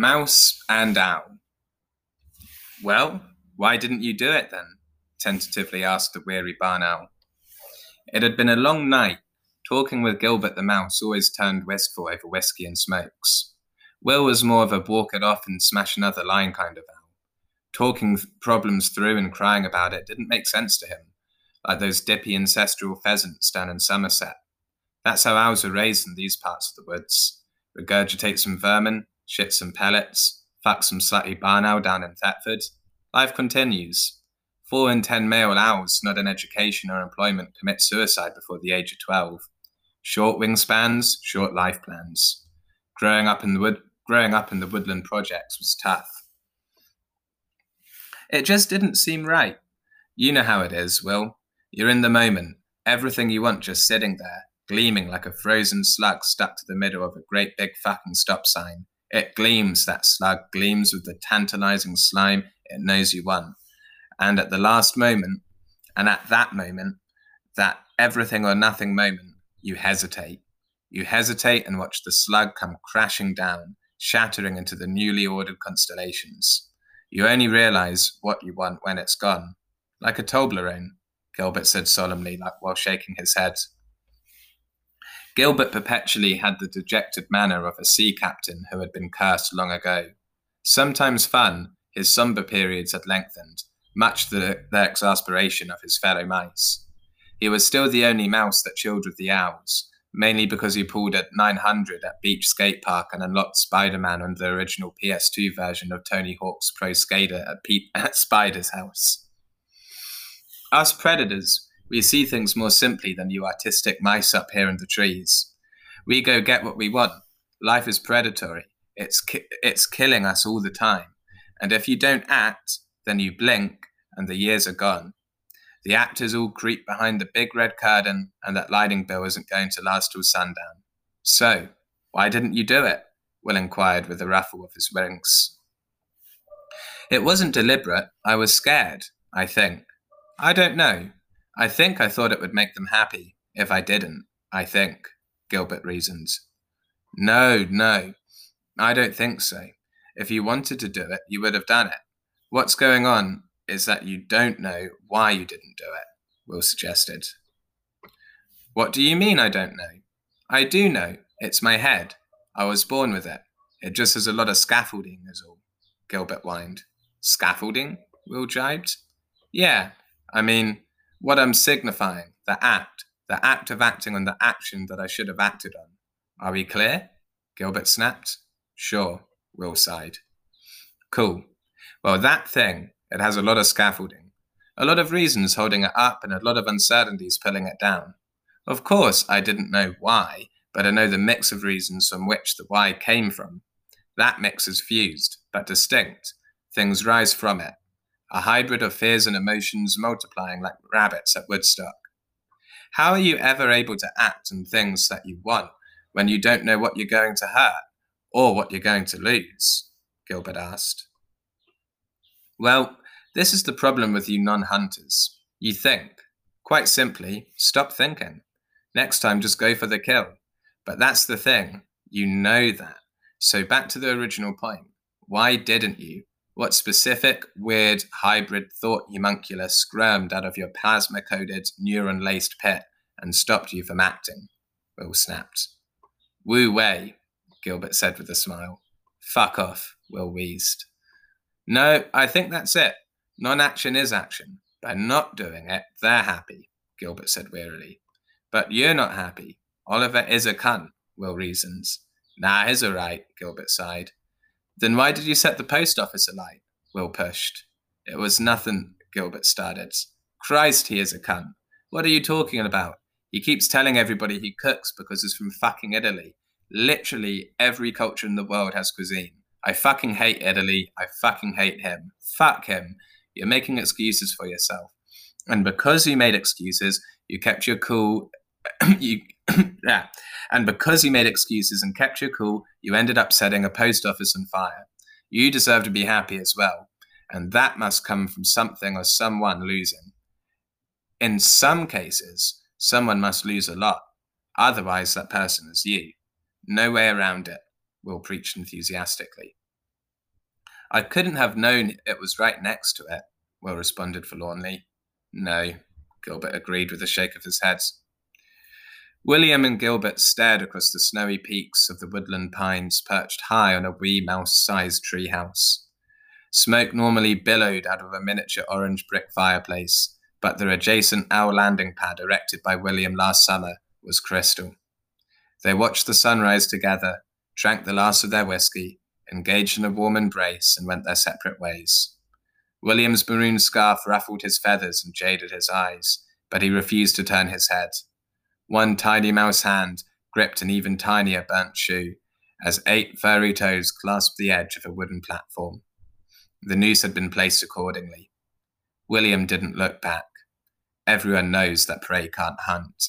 Mouse and owl. Well, why didn't you do it then? tentatively asked the weary barn owl. It had been a long night. Talking with Gilbert the mouse always turned wistful over whiskey and smokes. Will was more of a walk it off and smash another line kind of owl. Talking problems through and crying about it didn't make sense to him, like those dippy ancestral pheasants down in Somerset. That's how owls are raised in these parts of the woods. Regurgitate some vermin, shit some pellets, fuck some slutty barn owl down in Thetford. Life continues. Four in ten male owls not in education or employment commit suicide before the age of 12. Short wingspans, short life plans. Growing up in the wood, growing up in the woodland projects was tough. It just didn't seem right. You know how it is, Will. You're in the moment, everything you want just sitting there, gleaming like a frozen slug stuck to the middle of a great big fucking stop sign. It gleams, that slug gleams with the tantalizing slime it knows you won. And at the last moment, and at that moment, that everything or nothing moment, you hesitate. You hesitate and watch the slug come crashing down, shattering into the newly ordered constellations. You only realize what you want when it's gone. Like a Toblerone, Gilbert said solemnly, like while shaking his head. Gilbert perpetually had the dejected manner of a sea captain who had been cursed long ago. Sometimes fun, his sombre periods had lengthened, much to the, the exasperation of his fellow mice. He was still the only mouse that chilled with the owls, mainly because he pulled at 900 at Beach Skate Park and unlocked Spider Man on the original PS2 version of Tony Hawk's Pro Skater at, at Spider's house. Us predators, we see things more simply than you artistic mice up here in the trees. We go get what we want. Life is predatory. It's ki- it's killing us all the time. And if you don't act, then you blink and the years are gone. The actors all creep behind the big red curtain, and that lighting bill isn't going to last till sundown. So, why didn't you do it? Will inquired with a ruffle of his wings. It wasn't deliberate. I was scared, I think. I don't know. I think I thought it would make them happy if I didn't. I think, Gilbert reasons. No, no, I don't think so. If you wanted to do it, you would have done it. What's going on is that you don't know why you didn't do it, Will suggested. What do you mean I don't know? I do know. It's my head. I was born with it. It just has a lot of scaffolding, is all. Gilbert whined. Scaffolding? Will jibed. Yeah, I mean, what I'm signifying, the act, the act of acting on the action that I should have acted on. Are we clear? Gilbert snapped. Sure, Will sighed. Cool. Well, that thing, it has a lot of scaffolding, a lot of reasons holding it up, and a lot of uncertainties pulling it down. Of course, I didn't know why, but I know the mix of reasons from which the why came from. That mix is fused, but distinct. Things rise from it, a hybrid of fears and emotions multiplying like rabbits at Woodstock. How are you ever able to act on things that you want when you don't know what you're going to hurt or what you're going to lose? Gilbert asked. Well, this is the problem with you non hunters. You think. Quite simply, stop thinking. Next time, just go for the kill. But that's the thing. You know that. So back to the original point. Why didn't you? What specific, weird, hybrid thought homunculus squirmed out of your plasma coded, neuron laced pit and stopped you from acting? Will snapped. Wu Wei, Gilbert said with a smile. Fuck off, Will wheezed. No, I think that's it. Non action is action. By not doing it, they're happy, Gilbert said wearily. But you're not happy. Oliver is a cunt, Will reasons. Nah, he's all right, Gilbert sighed. Then why did you set the post office alight? Will pushed. It was nothing, Gilbert started. Christ, he is a cunt. What are you talking about? He keeps telling everybody he cooks because he's from fucking Italy. Literally every culture in the world has cuisine. I fucking hate Italy. I fucking hate him. Fuck him. You're making excuses for yourself. And because you made excuses, you kept your cool. you yeah. And because you made excuses and kept your cool, you ended up setting a post office on fire. You deserve to be happy as well. And that must come from something or someone losing. In some cases, someone must lose a lot. Otherwise, that person is you. No way around it, Will preached enthusiastically. I couldn't have known it was right next to it, Will responded forlornly. No, Gilbert agreed with a shake of his head. William and Gilbert stared across the snowy peaks of the woodland pines perched high on a wee mouse sized treehouse. Smoke normally billowed out of a miniature orange brick fireplace, but the adjacent owl landing pad erected by William last summer was crystal. They watched the sunrise together, drank the last of their whiskey, engaged in a warm embrace, and went their separate ways. William's maroon scarf ruffled his feathers and jaded his eyes, but he refused to turn his head. One tiny mouse hand gripped an even tinier burnt shoe as eight furry toes clasped the edge of a wooden platform. The noose had been placed accordingly. William didn't look back. Everyone knows that prey can't hunt.